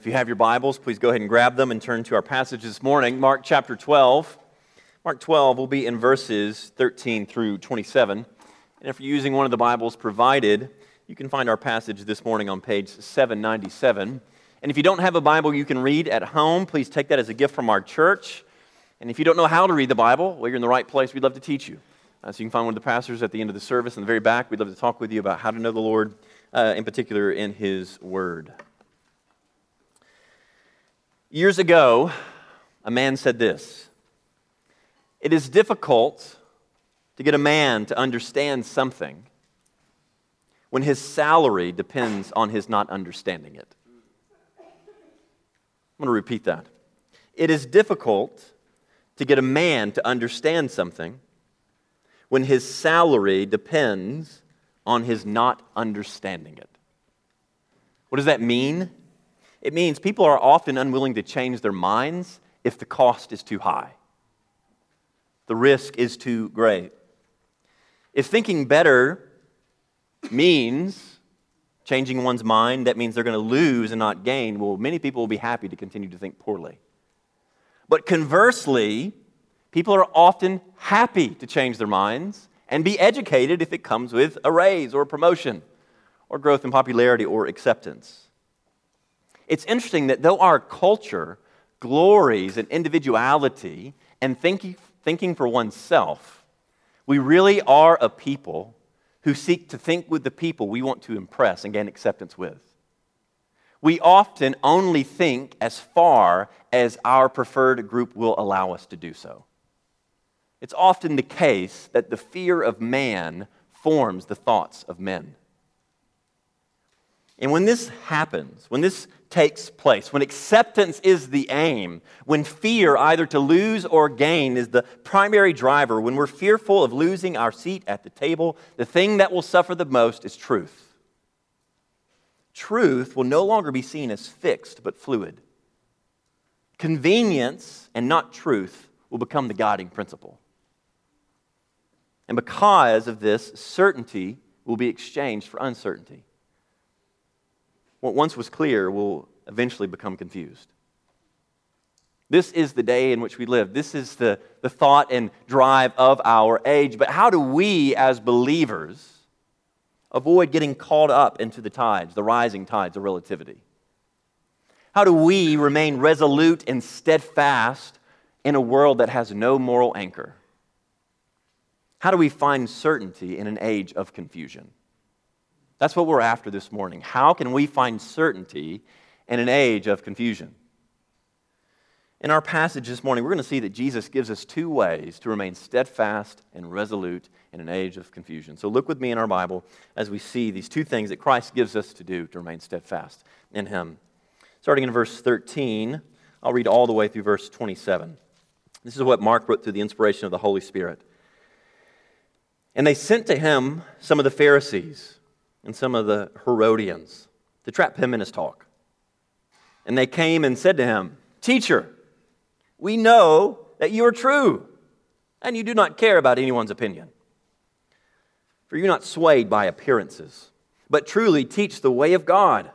If you have your Bibles, please go ahead and grab them and turn to our passage this morning, Mark chapter 12. Mark 12 will be in verses 13 through 27. And if you're using one of the Bibles provided, you can find our passage this morning on page 797. And if you don't have a Bible you can read at home, please take that as a gift from our church. And if you don't know how to read the Bible, well, you're in the right place. We'd love to teach you. Uh, so you can find one of the pastors at the end of the service in the very back. We'd love to talk with you about how to know the Lord, uh, in particular in His Word. Years ago, a man said this It is difficult to get a man to understand something when his salary depends on his not understanding it. I'm going to repeat that. It is difficult to get a man to understand something when his salary depends on his not understanding it. What does that mean? It means people are often unwilling to change their minds if the cost is too high, the risk is too great. If thinking better means changing one's mind, that means they're going to lose and not gain, well, many people will be happy to continue to think poorly. But conversely, people are often happy to change their minds and be educated if it comes with a raise or a promotion or growth in popularity or acceptance. It's interesting that though our culture glories in individuality and thinking, thinking for oneself, we really are a people who seek to think with the people we want to impress and gain acceptance with. We often only think as far as our preferred group will allow us to do so. It's often the case that the fear of man forms the thoughts of men. And when this happens, when this takes place, when acceptance is the aim, when fear, either to lose or gain, is the primary driver, when we're fearful of losing our seat at the table, the thing that will suffer the most is truth. Truth will no longer be seen as fixed but fluid. Convenience and not truth will become the guiding principle. And because of this, certainty will be exchanged for uncertainty what once was clear will eventually become confused. This is the day in which we live. This is the, the thought and drive of our age. But how do we, as believers, avoid getting caught up into the tides, the rising tides of relativity? How do we remain resolute and steadfast in a world that has no moral anchor? How do we find certainty in an age of confusion? That's what we're after this morning. How can we find certainty in an age of confusion? In our passage this morning, we're going to see that Jesus gives us two ways to remain steadfast and resolute in an age of confusion. So look with me in our Bible as we see these two things that Christ gives us to do to remain steadfast in Him. Starting in verse 13, I'll read all the way through verse 27. This is what Mark wrote through the inspiration of the Holy Spirit. And they sent to him some of the Pharisees and some of the Herodians to trap him in his talk. And they came and said to him, Teacher, we know that you are true, and you do not care about anyone's opinion. For you're not swayed by appearances, but truly teach the way of God.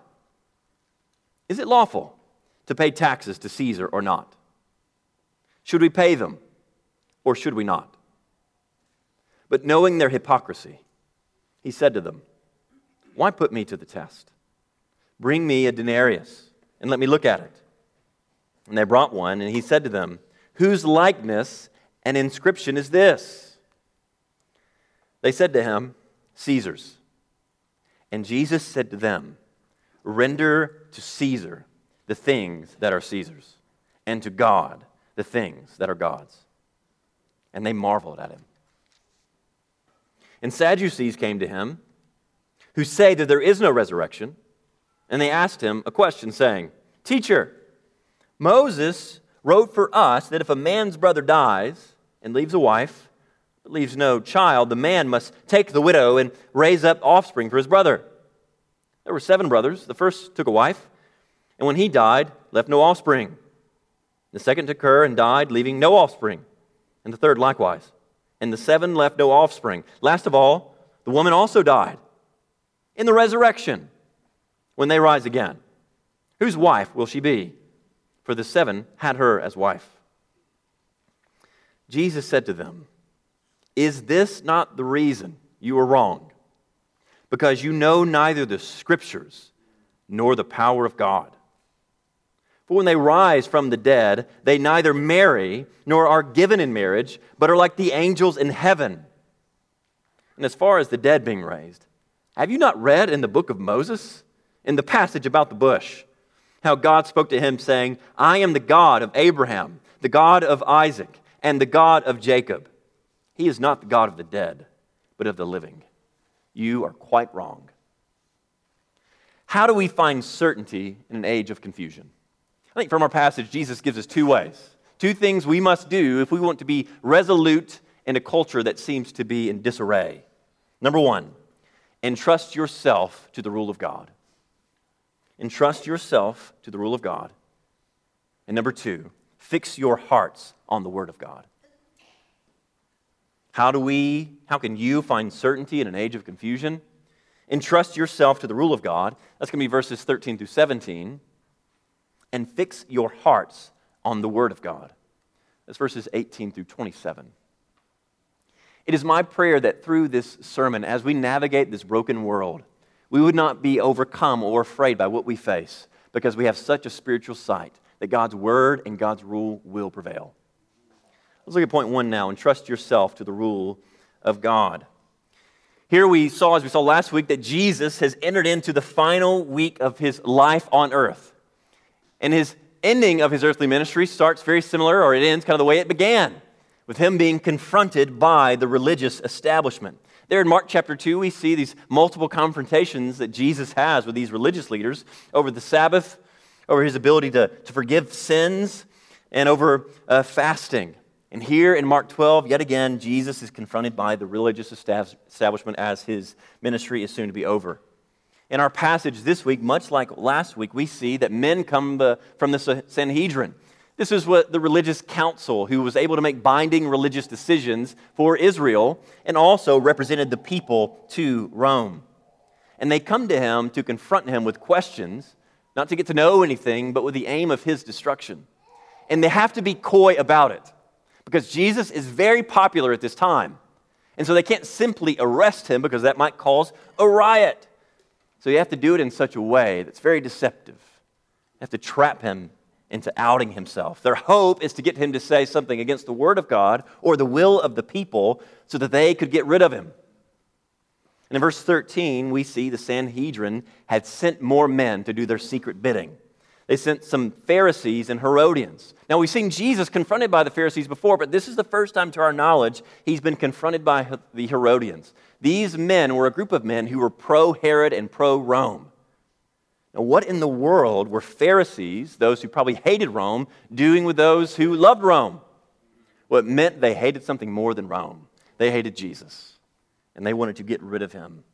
Is it lawful to pay taxes to Caesar or not? Should we pay them, or should we not? But knowing their hypocrisy, he said to them, why put me to the test? Bring me a denarius and let me look at it. And they brought one, and he said to them, Whose likeness and inscription is this? They said to him, Caesar's. And Jesus said to them, Render to Caesar the things that are Caesar's, and to God the things that are God's. And they marveled at him. And Sadducees came to him who say that there is no resurrection. And they asked him a question, saying, Teacher, Moses wrote for us that if a man's brother dies and leaves a wife, but leaves no child, the man must take the widow and raise up offspring for his brother. There were seven brothers. The first took a wife, and when he died, left no offspring. The second took her and died, leaving no offspring. And the third likewise. And the seven left no offspring. Last of all, the woman also died in the resurrection when they rise again. Whose wife will she be? For the seven had her as wife. Jesus said to them, Is this not the reason you are wrong? Because you know neither the scriptures nor the power of God. For when they rise from the dead, they neither marry nor are given in marriage, but are like the angels in heaven. And as far as the dead being raised, have you not read in the book of Moses, in the passage about the bush, how God spoke to him, saying, I am the God of Abraham, the God of Isaac, and the God of Jacob? He is not the God of the dead, but of the living. You are quite wrong. How do we find certainty in an age of confusion? I think from our passage, Jesus gives us two ways, two things we must do if we want to be resolute in a culture that seems to be in disarray. Number one, entrust yourself to the rule of God. Entrust yourself to the rule of God. And number two, fix your hearts on the Word of God. How do we, how can you find certainty in an age of confusion? Entrust yourself to the rule of God. That's going to be verses 13 through 17 and fix your hearts on the Word of God. That's verses 18 through 27. It is my prayer that through this sermon, as we navigate this broken world, we would not be overcome or afraid by what we face because we have such a spiritual sight that God's Word and God's rule will prevail. Let's look at point one now entrust yourself to the rule of God. Here we saw, as we saw last week, that Jesus has entered into the final week of his life on earth. And his ending of his earthly ministry starts very similar, or it ends kind of the way it began, with him being confronted by the religious establishment. There in Mark chapter 2, we see these multiple confrontations that Jesus has with these religious leaders over the Sabbath, over his ability to, to forgive sins, and over uh, fasting. And here in Mark 12, yet again, Jesus is confronted by the religious establishment as his ministry is soon to be over. In our passage this week, much like last week, we see that men come from the Sanhedrin. This is what the religious council who was able to make binding religious decisions for Israel and also represented the people to Rome. And they come to him to confront him with questions, not to get to know anything, but with the aim of his destruction. And they have to be coy about it because Jesus is very popular at this time. And so they can't simply arrest him because that might cause a riot. So you have to do it in such a way that's very deceptive. You have to trap him into outing himself. Their hope is to get him to say something against the word of God or the will of the people so that they could get rid of him. And in verse 13, we see the Sanhedrin had sent more men to do their secret bidding. They sent some Pharisees and Herodians. Now, we've seen Jesus confronted by the Pharisees before, but this is the first time to our knowledge he's been confronted by the Herodians. These men were a group of men who were pro Herod and pro Rome. Now, what in the world were Pharisees, those who probably hated Rome, doing with those who loved Rome? Well, it meant they hated something more than Rome. They hated Jesus, and they wanted to get rid of him.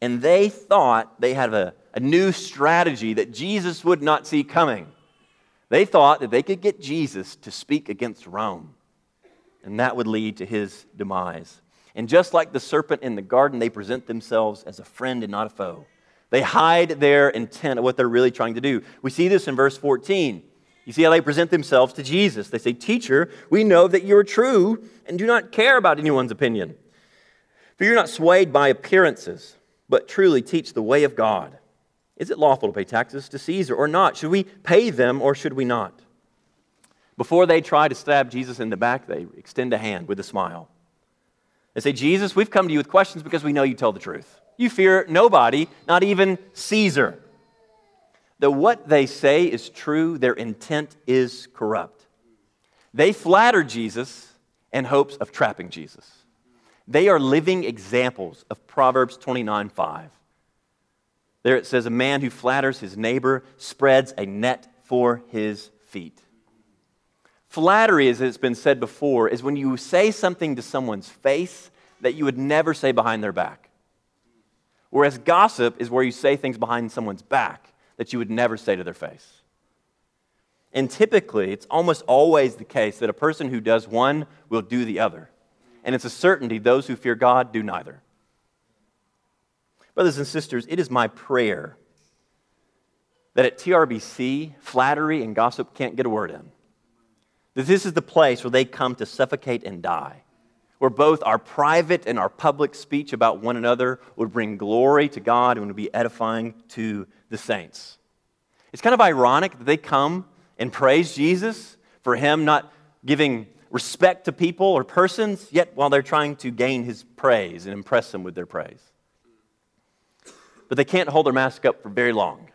And they thought they had a, a new strategy that Jesus would not see coming. They thought that they could get Jesus to speak against Rome, and that would lead to his demise. And just like the serpent in the garden, they present themselves as a friend and not a foe. They hide their intent of what they're really trying to do. We see this in verse 14. You see how they present themselves to Jesus. They say, Teacher, we know that you are true and do not care about anyone's opinion. For you're not swayed by appearances, but truly teach the way of God. Is it lawful to pay taxes to Caesar or not? Should we pay them or should we not? Before they try to stab Jesus in the back, they extend a hand with a smile. They say, Jesus, we've come to you with questions because we know you tell the truth. You fear nobody, not even Caesar. Though what they say is true, their intent is corrupt. They flatter Jesus in hopes of trapping Jesus. They are living examples of Proverbs 29 5. There it says, A man who flatters his neighbor spreads a net for his feet. Flattery, as it's been said before, is when you say something to someone's face that you would never say behind their back. Whereas gossip is where you say things behind someone's back that you would never say to their face. And typically, it's almost always the case that a person who does one will do the other. And it's a certainty those who fear God do neither. Brothers and sisters, it is my prayer that at TRBC, flattery and gossip can't get a word in. That this is the place where they come to suffocate and die, where both our private and our public speech about one another would bring glory to God and would be edifying to the saints. It's kind of ironic that they come and praise Jesus for him not giving respect to people or persons, yet while they're trying to gain his praise and impress him with their praise. But they can't hold their mask up for very long.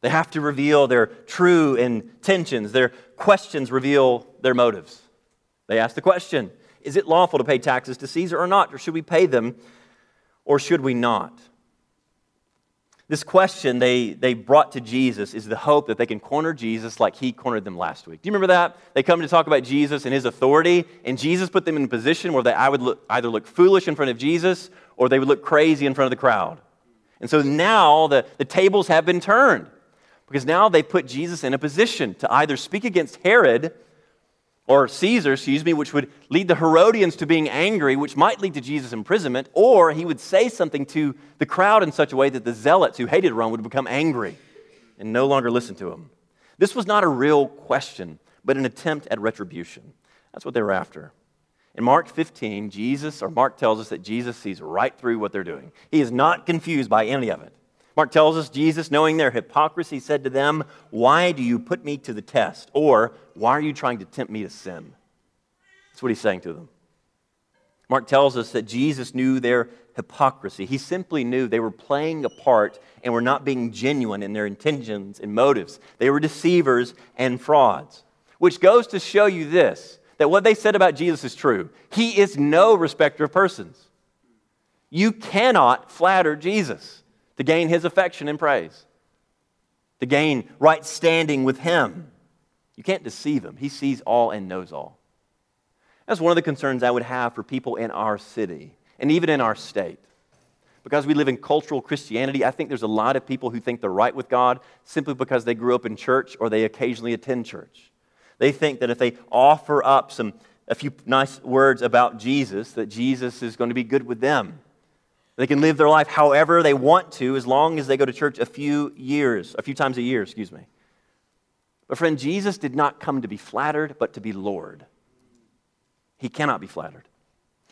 They have to reveal their true intentions. Their questions reveal their motives. They ask the question Is it lawful to pay taxes to Caesar or not? Or should we pay them or should we not? This question they, they brought to Jesus is the hope that they can corner Jesus like he cornered them last week. Do you remember that? They come to talk about Jesus and his authority, and Jesus put them in a position where they I would look, either look foolish in front of Jesus or they would look crazy in front of the crowd. And so now the, the tables have been turned. Because now they put Jesus in a position to either speak against Herod or Caesar, excuse me, which would lead the Herodians to being angry, which might lead to Jesus' imprisonment, or he would say something to the crowd in such a way that the zealots who hated Rome would become angry and no longer listen to him. This was not a real question, but an attempt at retribution. That's what they were after. In Mark 15, Jesus, or Mark tells us that Jesus sees right through what they're doing. He is not confused by any of it. Mark tells us Jesus, knowing their hypocrisy, said to them, Why do you put me to the test? Or, Why are you trying to tempt me to sin? That's what he's saying to them. Mark tells us that Jesus knew their hypocrisy. He simply knew they were playing a part and were not being genuine in their intentions and motives. They were deceivers and frauds, which goes to show you this that what they said about Jesus is true. He is no respecter of persons. You cannot flatter Jesus to gain his affection and praise, to gain right standing with him. You can't deceive him. He sees all and knows all. That's one of the concerns I would have for people in our city and even in our state. Because we live in cultural Christianity, I think there's a lot of people who think they're right with God simply because they grew up in church or they occasionally attend church. They think that if they offer up some a few nice words about Jesus, that Jesus is going to be good with them. They can live their life however they want to as long as they go to church a few years, a few times a year, excuse me. But, friend, Jesus did not come to be flattered, but to be Lord. He cannot be flattered.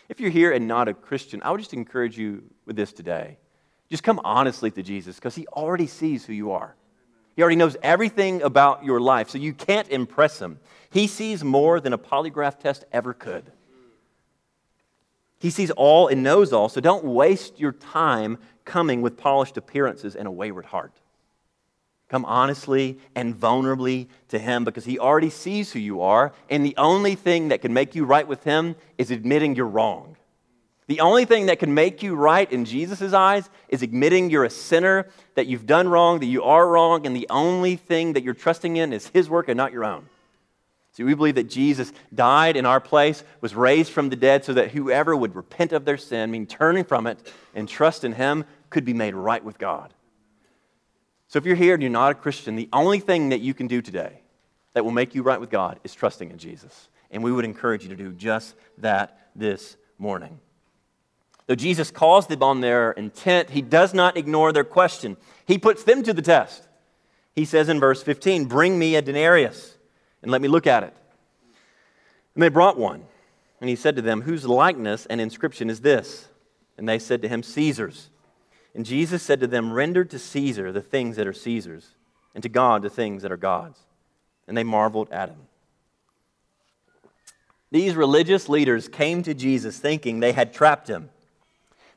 If you're here and not a Christian, I would just encourage you with this today. Just come honestly to Jesus because He already sees who you are. He already knows everything about your life, so you can't impress Him. He sees more than a polygraph test ever could. He sees all and knows all, so don't waste your time coming with polished appearances and a wayward heart. Come honestly and vulnerably to Him because He already sees who you are, and the only thing that can make you right with Him is admitting you're wrong. The only thing that can make you right in Jesus' eyes is admitting you're a sinner, that you've done wrong, that you are wrong, and the only thing that you're trusting in is His work and not your own. See, we believe that Jesus died in our place, was raised from the dead, so that whoever would repent of their sin, mean turning from it and trust in Him, could be made right with God. So if you're here and you're not a Christian, the only thing that you can do today that will make you right with God is trusting in Jesus. And we would encourage you to do just that this morning. Though Jesus calls them on their intent, he does not ignore their question. He puts them to the test. He says in verse 15, Bring me a denarius and let me look at it. And they brought one. And he said to them, Whose likeness and inscription is this? And they said to him, Caesar's. And Jesus said to them, Render to Caesar the things that are Caesar's, and to God the things that are God's. And they marveled at him. These religious leaders came to Jesus thinking they had trapped him,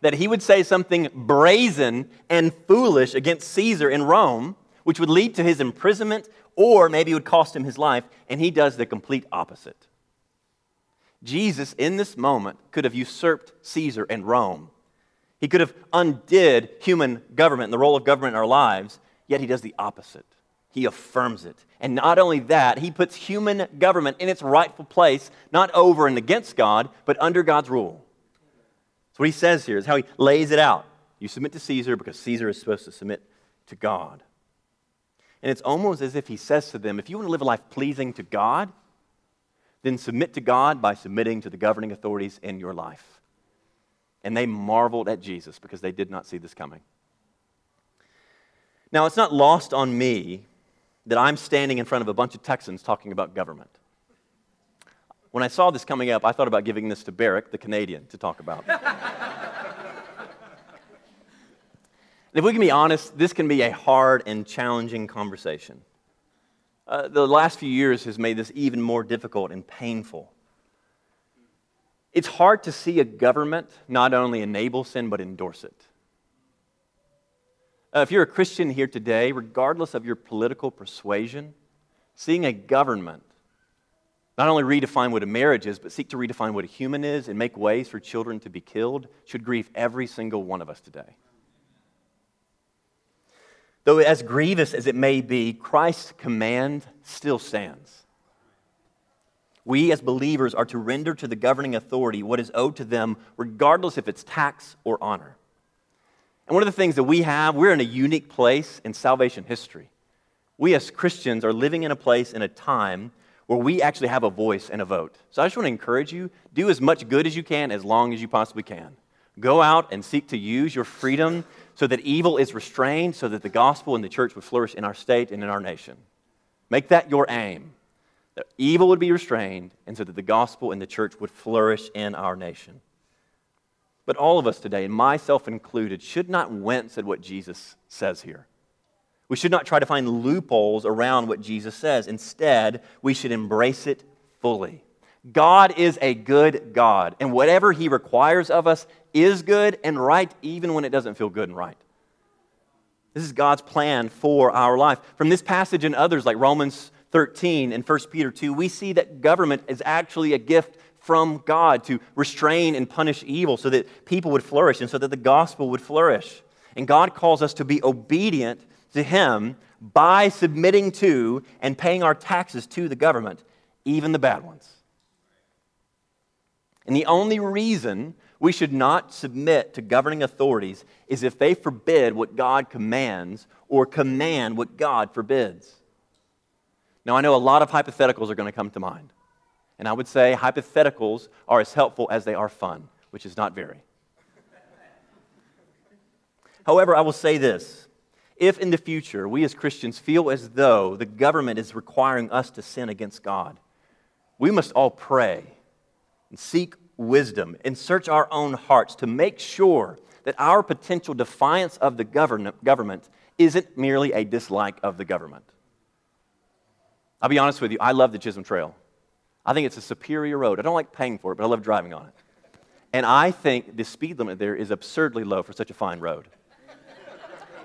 that he would say something brazen and foolish against Caesar in Rome, which would lead to his imprisonment or maybe it would cost him his life, and he does the complete opposite. Jesus, in this moment, could have usurped Caesar and Rome. He could have undid human government and the role of government in our lives, yet he does the opposite. He affirms it. And not only that, he puts human government in its rightful place, not over and against God, but under God's rule. So what he says here is how he lays it out. You submit to Caesar because Caesar is supposed to submit to God. And it's almost as if he says to them if you want to live a life pleasing to God, then submit to God by submitting to the governing authorities in your life. And they marveled at Jesus because they did not see this coming. Now, it's not lost on me that I'm standing in front of a bunch of Texans talking about government. When I saw this coming up, I thought about giving this to Barrick, the Canadian, to talk about. if we can be honest, this can be a hard and challenging conversation. Uh, the last few years has made this even more difficult and painful. It's hard to see a government not only enable sin, but endorse it. Uh, if you're a Christian here today, regardless of your political persuasion, seeing a government not only redefine what a marriage is, but seek to redefine what a human is and make ways for children to be killed should grieve every single one of us today. Though, as grievous as it may be, Christ's command still stands. We, as believers, are to render to the governing authority what is owed to them, regardless if it's tax or honor. And one of the things that we have, we're in a unique place in salvation history. We as Christians are living in a place in a time where we actually have a voice and a vote. So I just want to encourage you do as much good as you can as long as you possibly can. Go out and seek to use your freedom so that evil is restrained, so that the gospel and the church would flourish in our state and in our nation. Make that your aim. That evil would be restrained, and so that the gospel and the church would flourish in our nation. But all of us today, and myself included, should not wince at what Jesus says here. We should not try to find loopholes around what Jesus says. Instead, we should embrace it fully. God is a good God, and whatever He requires of us is good and right, even when it doesn't feel good and right. This is God's plan for our life. From this passage and others, like Romans 13 and 1 Peter 2, we see that government is actually a gift from God to restrain and punish evil so that people would flourish and so that the gospel would flourish. And God calls us to be obedient to Him by submitting to and paying our taxes to the government, even the bad ones. And the only reason we should not submit to governing authorities is if they forbid what God commands or command what God forbids. Now, I know a lot of hypotheticals are going to come to mind. And I would say hypotheticals are as helpful as they are fun, which is not very. However, I will say this. If in the future we as Christians feel as though the government is requiring us to sin against God, we must all pray and seek wisdom and search our own hearts to make sure that our potential defiance of the government isn't merely a dislike of the government. I'll be honest with you, I love the Chisholm Trail. I think it's a superior road. I don't like paying for it, but I love driving on it. And I think the speed limit there is absurdly low for such a fine road.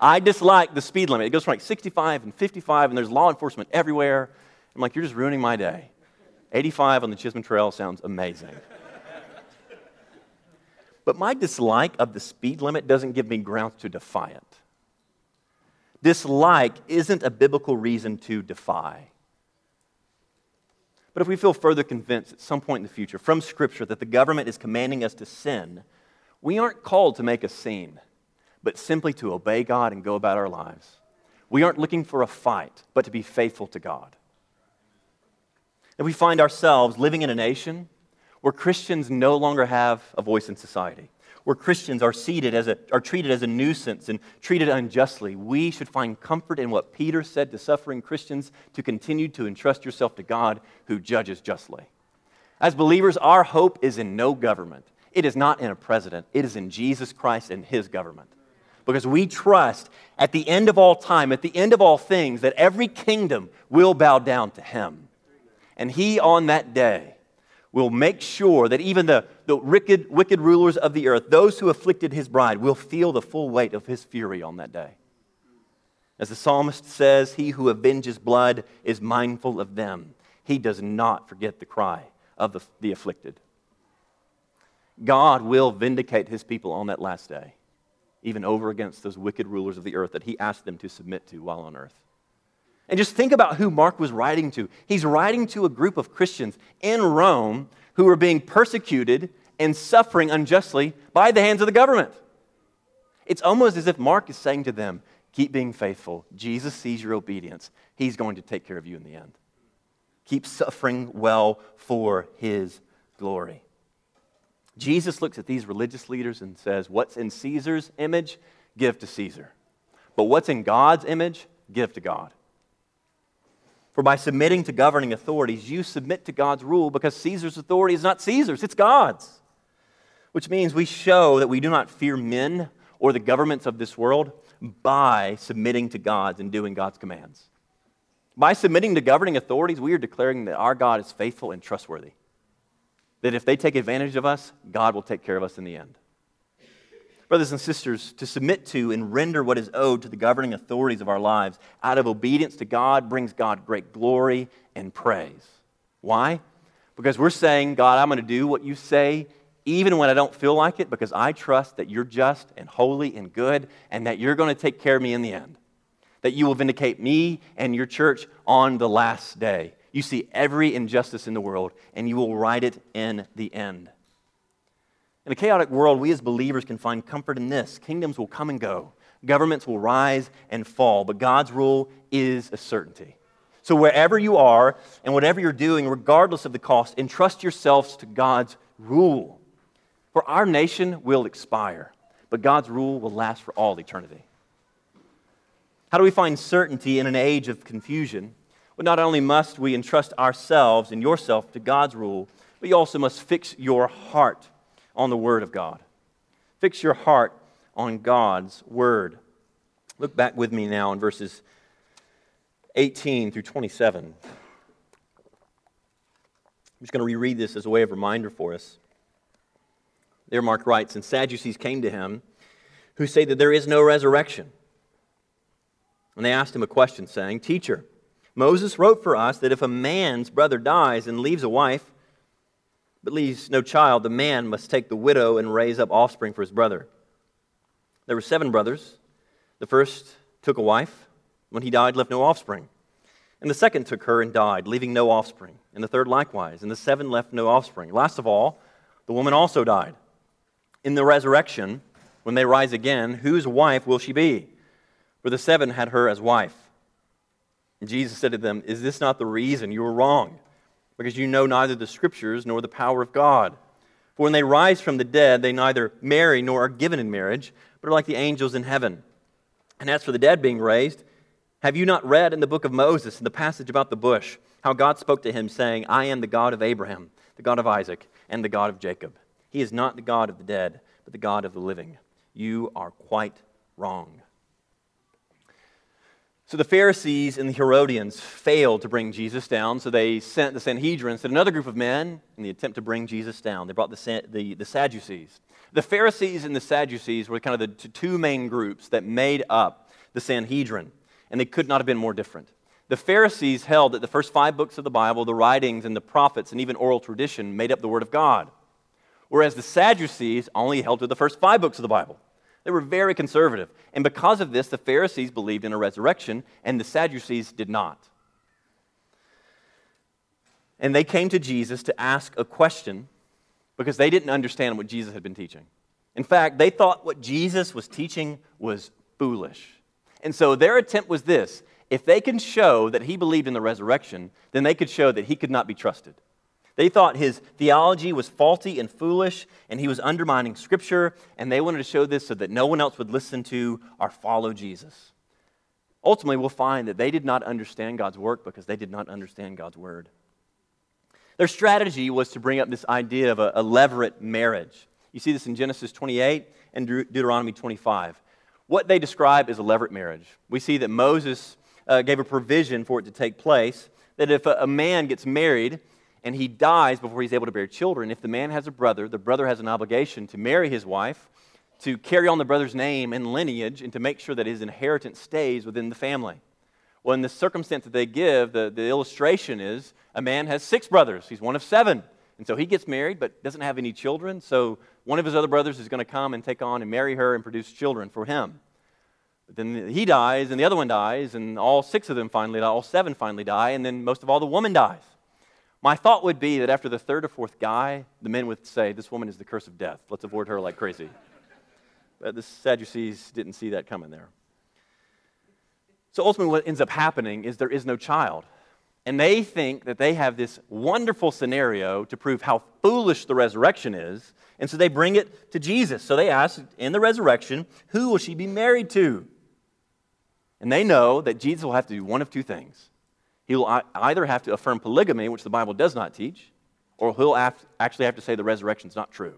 I dislike the speed limit. It goes from like 65 and 55, and there's law enforcement everywhere. I'm like, you're just ruining my day. 85 on the Chisholm Trail sounds amazing. but my dislike of the speed limit doesn't give me grounds to defy it. Dislike isn't a biblical reason to defy. But if we feel further convinced at some point in the future from Scripture that the government is commanding us to sin, we aren't called to make a scene, but simply to obey God and go about our lives. We aren't looking for a fight, but to be faithful to God. If we find ourselves living in a nation where Christians no longer have a voice in society, where Christians are, seated as a, are treated as a nuisance and treated unjustly, we should find comfort in what Peter said to suffering Christians to continue to entrust yourself to God who judges justly. As believers, our hope is in no government. It is not in a president, it is in Jesus Christ and his government. Because we trust at the end of all time, at the end of all things, that every kingdom will bow down to him. And he on that day will make sure that even the, the wicked, wicked rulers of the earth, those who afflicted his bride, will feel the full weight of his fury on that day. As the psalmist says, He who avenges blood is mindful of them. He does not forget the cry of the, the afflicted. God will vindicate his people on that last day, even over against those wicked rulers of the earth that he asked them to submit to while on earth. And just think about who Mark was writing to. He's writing to a group of Christians in Rome who were being persecuted and suffering unjustly by the hands of the government. It's almost as if Mark is saying to them, Keep being faithful. Jesus sees your obedience. He's going to take care of you in the end. Keep suffering well for his glory. Jesus looks at these religious leaders and says, What's in Caesar's image, give to Caesar. But what's in God's image, give to God. For by submitting to governing authorities, you submit to God's rule because Caesar's authority is not Caesar's, it's God's. Which means we show that we do not fear men or the governments of this world by submitting to God's and doing God's commands. By submitting to governing authorities, we are declaring that our God is faithful and trustworthy. That if they take advantage of us, God will take care of us in the end. Brothers and sisters, to submit to and render what is owed to the governing authorities of our lives out of obedience to God brings God great glory and praise. Why? Because we're saying, God, I'm going to do what you say even when I don't feel like it, because I trust that you're just and holy and good and that you're going to take care of me in the end. That you will vindicate me and your church on the last day. You see every injustice in the world and you will right it in the end. In a chaotic world, we as believers can find comfort in this kingdoms will come and go, governments will rise and fall, but God's rule is a certainty. So, wherever you are and whatever you're doing, regardless of the cost, entrust yourselves to God's rule. For our nation will expire, but God's rule will last for all eternity. How do we find certainty in an age of confusion? Well, not only must we entrust ourselves and yourself to God's rule, but you also must fix your heart on the Word of God. Fix your heart on God's Word. Look back with me now in verses 18 through 27. I'm just going to reread this as a way of reminder for us. There, Mark writes, and Sadducees came to him who say that there is no resurrection. And they asked him a question, saying, Teacher, Moses wrote for us that if a man's brother dies and leaves a wife, but leaves no child, the man must take the widow and raise up offspring for his brother. There were seven brothers. The first took a wife. When he died, left no offspring. And the second took her and died, leaving no offspring. And the third likewise. And the seven left no offspring. Last of all, the woman also died in the resurrection, when they rise again, whose wife will she be? For the seven had her as wife. And Jesus said to them, Is this not the reason you were wrong? Because you know neither the scriptures nor the power of God. For when they rise from the dead, they neither marry nor are given in marriage, but are like the angels in heaven. And as for the dead being raised, have you not read in the book of Moses, in the passage about the bush, how God spoke to him, saying, I am the God of Abraham, the God of Isaac, and the God of Jacob? He is not the God of the dead, but the God of the living. You are quite wrong. So the Pharisees and the Herodians failed to bring Jesus down, so they sent the Sanhedrin, sent another group of men in the attempt to bring Jesus down. They brought the, the, the Sadducees. The Pharisees and the Sadducees were kind of the two main groups that made up the Sanhedrin, and they could not have been more different. The Pharisees held that the first five books of the Bible, the writings and the prophets, and even oral tradition made up the Word of God whereas the Sadducees only held to the first five books of the Bible. They were very conservative. And because of this, the Pharisees believed in a resurrection, and the Sadducees did not. And they came to Jesus to ask a question because they didn't understand what Jesus had been teaching. In fact, they thought what Jesus was teaching was foolish. And so their attempt was this if they can show that he believed in the resurrection, then they could show that he could not be trusted. They thought his theology was faulty and foolish, and he was undermining Scripture, and they wanted to show this so that no one else would listen to or follow Jesus. Ultimately, we'll find that they did not understand God's work because they did not understand God's word. Their strategy was to bring up this idea of a, a levirate marriage. You see this in Genesis 28 and Deuteronomy 25. What they describe is a levirate marriage. We see that Moses uh, gave a provision for it to take place, that if a, a man gets married, and he dies before he's able to bear children, if the man has a brother, the brother has an obligation to marry his wife, to carry on the brother's name and lineage, and to make sure that his inheritance stays within the family. Well, in the circumstance that they give, the, the illustration is a man has six brothers. He's one of seven. And so he gets married but doesn't have any children. So one of his other brothers is going to come and take on and marry her and produce children for him. But then he dies, and the other one dies, and all six of them finally die, all seven finally die, and then most of all, the woman dies. My thought would be that after the third or fourth guy, the men would say, This woman is the curse of death. Let's avoid her like crazy. But the Sadducees didn't see that coming there. So ultimately, what ends up happening is there is no child. And they think that they have this wonderful scenario to prove how foolish the resurrection is. And so they bring it to Jesus. So they ask in the resurrection, Who will she be married to? And they know that Jesus will have to do one of two things. He will either have to affirm polygamy, which the Bible does not teach, or he'll actually have to say the resurrection is not true.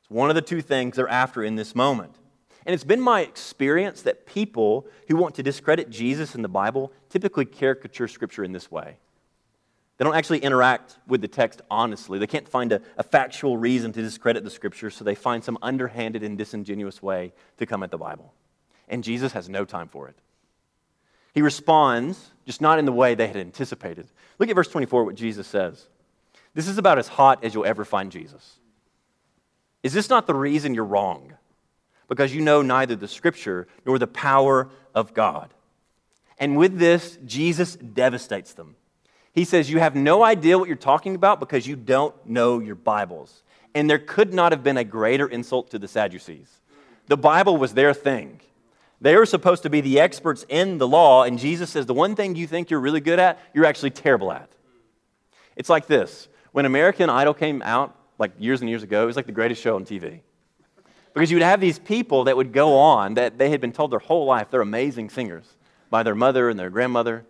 It's one of the two things they're after in this moment. And it's been my experience that people who want to discredit Jesus in the Bible typically caricature Scripture in this way. They don't actually interact with the text honestly. They can't find a, a, factual reason to discredit the Scripture, so they find some underhanded and disingenuous way to come at the Bible. And Jesus has no time for it. He responds, just not in the way they had anticipated. Look at verse 24, what Jesus says. This is about as hot as you'll ever find Jesus. Is this not the reason you're wrong? Because you know neither the Scripture nor the power of God. And with this, Jesus devastates them. He says, You have no idea what you're talking about because you don't know your Bibles. And there could not have been a greater insult to the Sadducees. The Bible was their thing. They were supposed to be the experts in the law, and Jesus says, The one thing you think you're really good at, you're actually terrible at. It's like this when American Idol came out, like years and years ago, it was like the greatest show on TV. Because you would have these people that would go on that they had been told their whole life they're amazing singers by their mother and their grandmother.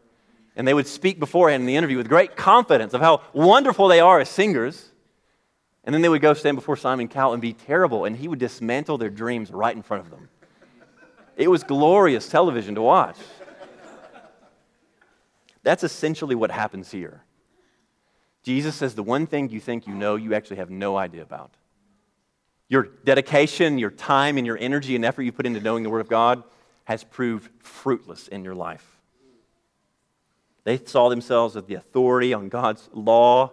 And they would speak beforehand in the interview with great confidence of how wonderful they are as singers. And then they would go stand before Simon Cowell and be terrible, and he would dismantle their dreams right in front of them. It was glorious television to watch. That's essentially what happens here. Jesus says the one thing you think you know, you actually have no idea about. Your dedication, your time, and your energy and effort you put into knowing the Word of God has proved fruitless in your life. They saw themselves as the authority on God's law,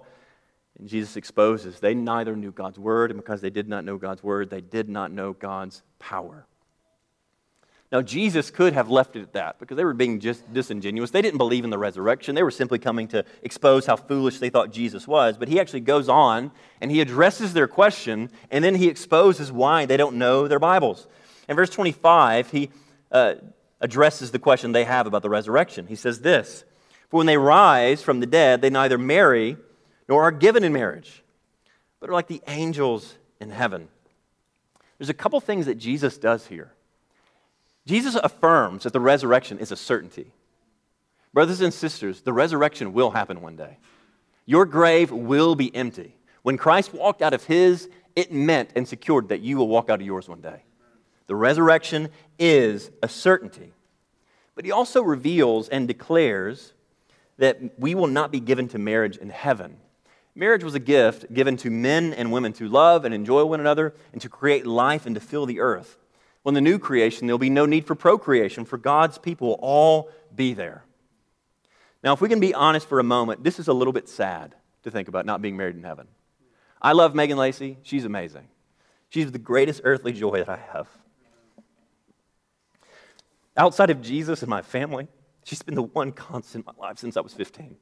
and Jesus exposes they neither knew God's Word, and because they did not know God's Word, they did not know God's power. Now, Jesus could have left it at that because they were being just disingenuous. They didn't believe in the resurrection. They were simply coming to expose how foolish they thought Jesus was. But he actually goes on and he addresses their question and then he exposes why they don't know their Bibles. In verse 25, he uh, addresses the question they have about the resurrection. He says this For when they rise from the dead, they neither marry nor are given in marriage, but are like the angels in heaven. There's a couple things that Jesus does here. Jesus affirms that the resurrection is a certainty. Brothers and sisters, the resurrection will happen one day. Your grave will be empty. When Christ walked out of his, it meant and secured that you will walk out of yours one day. The resurrection is a certainty. But he also reveals and declares that we will not be given to marriage in heaven. Marriage was a gift given to men and women to love and enjoy one another and to create life and to fill the earth. When the new creation, there'll be no need for procreation, for God's people will all be there. Now, if we can be honest for a moment, this is a little bit sad to think about not being married in heaven. I love Megan Lacey. She's amazing. She's the greatest earthly joy that I have. Outside of Jesus and my family, she's been the one constant in my life since I was 15.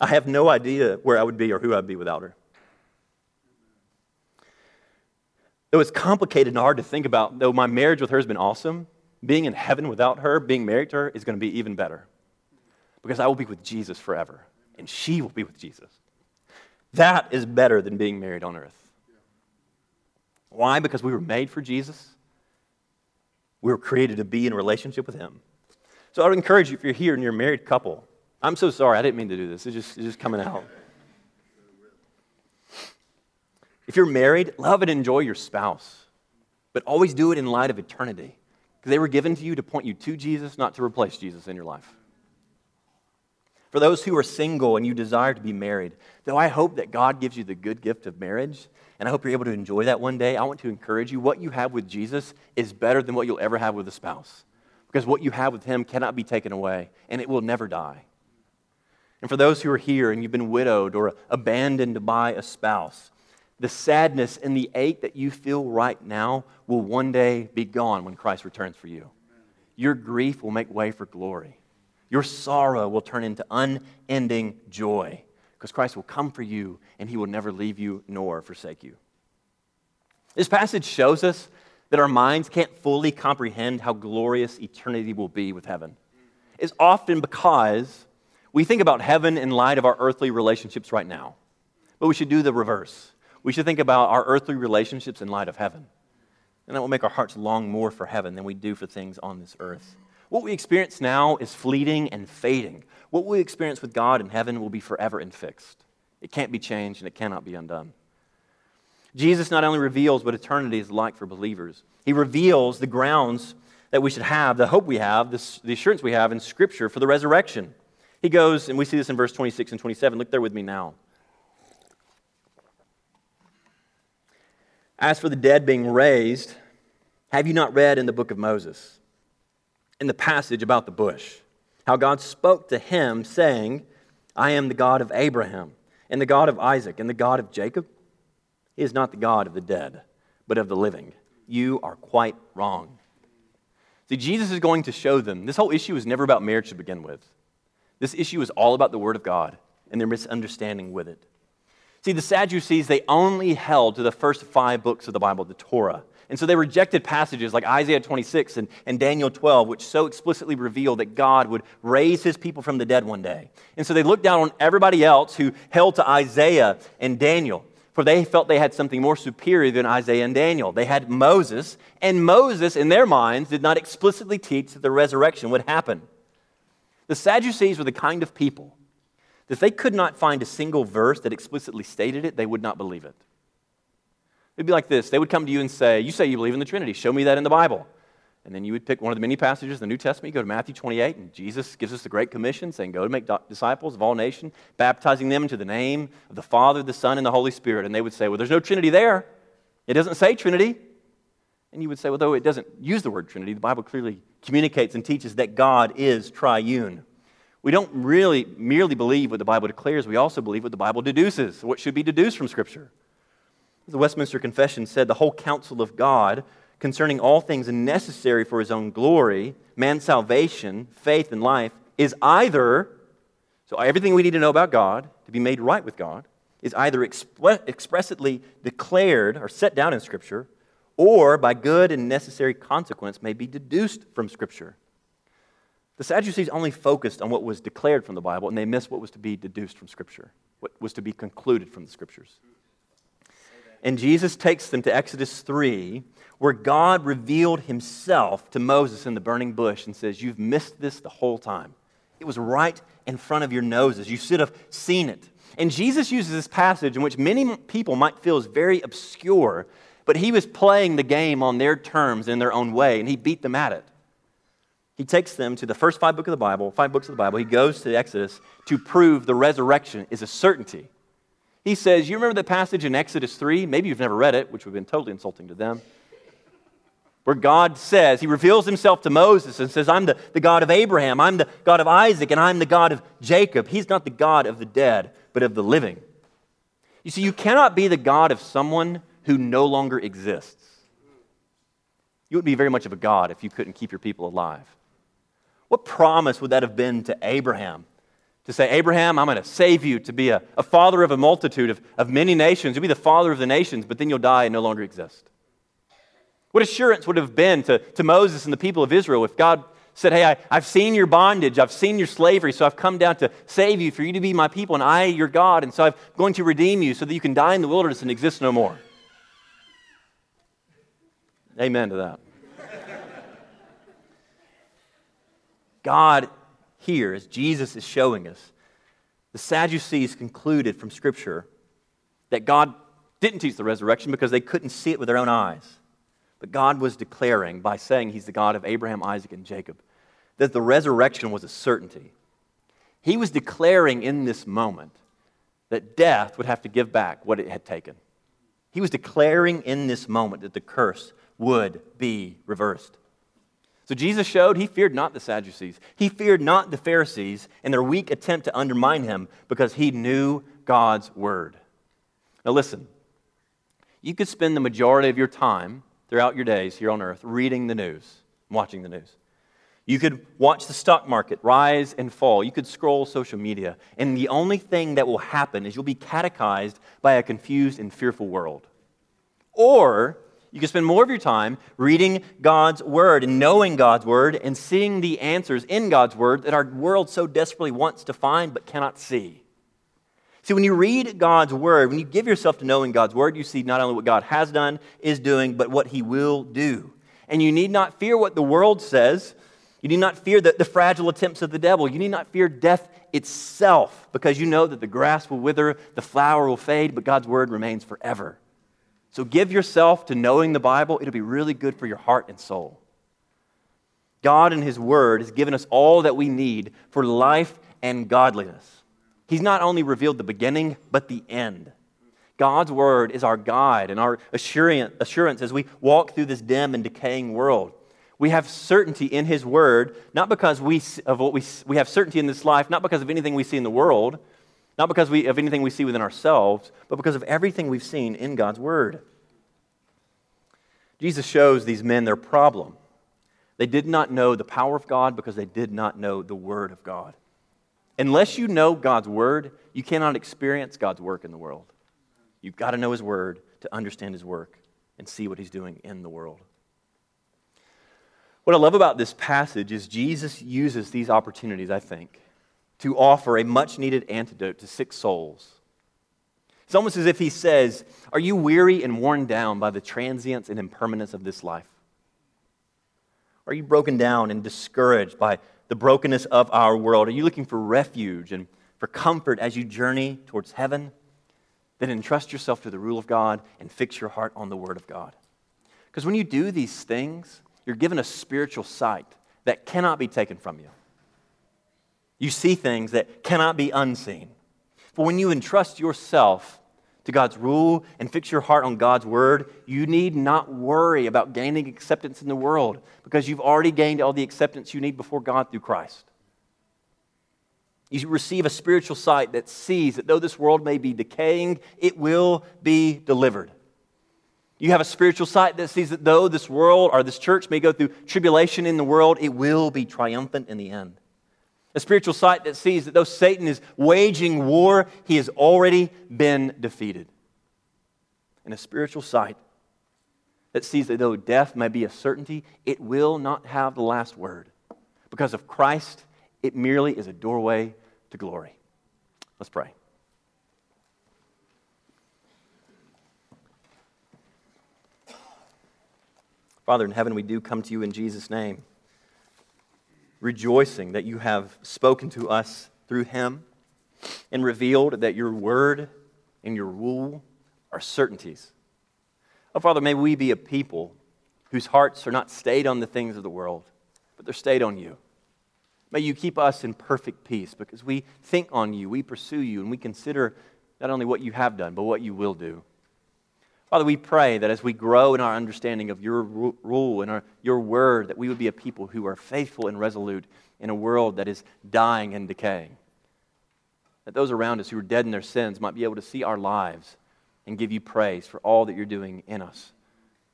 I have no idea where I would be or who I'd be without her. Though it's complicated and hard to think about, though my marriage with her has been awesome, being in heaven without her, being married to her, is going to be even better. Because I will be with Jesus forever, and she will be with Jesus. That is better than being married on earth. Why? Because we were made for Jesus. We were created to be in relationship with Him. So I would encourage you, if you're here and you're a married couple, I'm so sorry, I didn't mean to do this. It's just, it's just coming out. If you're married, love and enjoy your spouse, but always do it in light of eternity. Because they were given to you to point you to Jesus, not to replace Jesus in your life. For those who are single and you desire to be married, though I hope that God gives you the good gift of marriage, and I hope you're able to enjoy that one day, I want to encourage you what you have with Jesus is better than what you'll ever have with a spouse. Because what you have with Him cannot be taken away, and it will never die. And for those who are here and you've been widowed or abandoned by a spouse, the sadness and the ache that you feel right now will one day be gone when Christ returns for you. Your grief will make way for glory. Your sorrow will turn into unending joy because Christ will come for you and he will never leave you nor forsake you. This passage shows us that our minds can't fully comprehend how glorious eternity will be with heaven. It's often because we think about heaven in light of our earthly relationships right now. But we should do the reverse we should think about our earthly relationships in light of heaven. And that will make our hearts long more for heaven than we do for things on this earth. What we experience now is fleeting and fading. What we experience with God in heaven will be forever and fixed. It can't be changed and it cannot be undone. Jesus not only reveals what eternity is like for believers, he reveals the grounds that we should have, the hope we have, the assurance we have in Scripture for the resurrection. He goes, and we see this in verse 26 and 27. Look there with me now. As for the dead being raised, have you not read in the book of Moses, in the passage about the bush, how God spoke to him, saying, I am the God of Abraham, and the God of Isaac, and the God of Jacob? He is not the God of the dead, but of the living. You are quite wrong. See, Jesus is going to show them this whole issue is never about marriage to begin with. This issue is all about the Word of God and their misunderstanding with it. See, the Sadducees, they only held to the first five books of the Bible, the Torah. And so they rejected passages like Isaiah 26 and, and Daniel 12, which so explicitly reveal that God would raise his people from the dead one day. And so they looked down on everybody else who held to Isaiah and Daniel for they felt they had something more superior than Isaiah and Daniel. They had Moses, and Moses, in their minds, did not explicitly teach that the resurrection would happen. The Sadducees were the kind of people that they could not find a single verse that explicitly stated it, they would not believe it. It'd be like this they would come to you and say, You say you believe in the Trinity, show me that in the Bible. And then you would pick one of the many passages in the New Testament, you go to Matthew 28, and Jesus gives us the Great Commission saying, Go to make disciples of all nations, baptizing them into the name of the Father, the Son, and the Holy Spirit. And they would say, Well, there's no Trinity there. It doesn't say Trinity. And you would say, Well, though it doesn't use the word Trinity, the Bible clearly communicates and teaches that God is triune. We don't really merely believe what the Bible declares, we also believe what the Bible deduces, what should be deduced from Scripture. The Westminster Confession said the whole counsel of God concerning all things necessary for his own glory, man's salvation, faith, and life, is either, so everything we need to know about God to be made right with God, is either expressly declared or set down in Scripture, or by good and necessary consequence may be deduced from Scripture. The Sadducees only focused on what was declared from the Bible, and they missed what was to be deduced from Scripture, what was to be concluded from the Scriptures. And Jesus takes them to Exodus 3, where God revealed himself to Moses in the burning bush and says, You've missed this the whole time. It was right in front of your noses. You should have seen it. And Jesus uses this passage in which many people might feel is very obscure, but he was playing the game on their terms in their own way, and he beat them at it. He takes them to the first five books of the Bible, five books of the Bible. He goes to Exodus to prove the resurrection is a certainty. He says, You remember the passage in Exodus 3? Maybe you've never read it, which would have been totally insulting to them where God says, He reveals Himself to Moses and says, I'm the, the God of Abraham, I'm the God of Isaac, and I'm the God of Jacob. He's not the God of the dead, but of the living. You see, you cannot be the God of someone who no longer exists. You wouldn't be very much of a God if you couldn't keep your people alive. What promise would that have been to Abraham? To say, Abraham, I'm going to save you to be a, a father of a multitude of, of many nations. You'll be the father of the nations, but then you'll die and no longer exist. What assurance would have been to, to Moses and the people of Israel if God said, Hey, I, I've seen your bondage, I've seen your slavery, so I've come down to save you, for you to be my people, and I, your God, and so I'm going to redeem you so that you can die in the wilderness and exist no more. Amen to that. God here, as Jesus is showing us, the Sadducees concluded from Scripture that God didn't teach the resurrection because they couldn't see it with their own eyes. But God was declaring, by saying He's the God of Abraham, Isaac, and Jacob, that the resurrection was a certainty. He was declaring in this moment that death would have to give back what it had taken. He was declaring in this moment that the curse would be reversed. So Jesus showed he feared not the Sadducees. He feared not the Pharisees and their weak attempt to undermine him because he knew God's word. Now, listen, you could spend the majority of your time throughout your days here on earth reading the news, watching the news. You could watch the stock market rise and fall. You could scroll social media. And the only thing that will happen is you'll be catechized by a confused and fearful world. Or you can spend more of your time reading God's Word and knowing God's Word and seeing the answers in God's Word that our world so desperately wants to find but cannot see. See, when you read God's word, when you give yourself to knowing God's word, you see not only what God has done, is doing, but what he will do. And you need not fear what the world says. You need not fear the, the fragile attempts of the devil. You need not fear death itself because you know that the grass will wither, the flower will fade, but God's word remains forever. So give yourself to knowing the Bible. It'll be really good for your heart and soul. God in His Word has given us all that we need for life and godliness. He's not only revealed the beginning, but the end. God's Word is our guide and our assurance as we walk through this dim and decaying world. We have certainty in His Word, not because we, of what we, we have certainty in this life, not because of anything we see in the world, not because we, of anything we see within ourselves, but because of everything we've seen in God's Word. Jesus shows these men their problem. They did not know the power of God because they did not know the Word of God. Unless you know God's Word, you cannot experience God's work in the world. You've got to know His Word to understand His work and see what He's doing in the world. What I love about this passage is Jesus uses these opportunities, I think, to offer a much needed antidote to sick souls. It's almost as if he says, Are you weary and worn down by the transience and impermanence of this life? Are you broken down and discouraged by the brokenness of our world? Are you looking for refuge and for comfort as you journey towards heaven? Then entrust yourself to the rule of God and fix your heart on the Word of God. Because when you do these things, you're given a spiritual sight that cannot be taken from you. You see things that cannot be unseen. For when you entrust yourself to God's rule and fix your heart on God's word, you need not worry about gaining acceptance in the world because you've already gained all the acceptance you need before God through Christ. You receive a spiritual sight that sees that though this world may be decaying, it will be delivered. You have a spiritual sight that sees that though this world or this church may go through tribulation in the world, it will be triumphant in the end a spiritual sight that sees that though Satan is waging war, he has already been defeated. And a spiritual sight that sees that though death may be a certainty, it will not have the last word. Because of Christ, it merely is a doorway to glory. Let's pray. Father in heaven, we do come to you in Jesus' name rejoicing that you have spoken to us through him and revealed that your word and your rule are certainties. Oh, Father, may we be a people whose hearts are not stayed on the things of the world, but they're stayed on you. May you keep us in perfect peace because we think on you, we pursue you, and we consider not only what you have done, but what you will do. Father, we pray that as we grow in our understanding of your rule and our, your word, that we would be a people who are faithful and resolute in a world that is dying and decaying. That those around us who are dead in their sins might be able to see our lives and give you praise for all that you're doing in us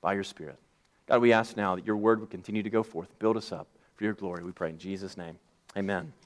by your Spirit. God, we ask now that your word would continue to go forth, build us up for your glory. We pray in Jesus' name. Amen.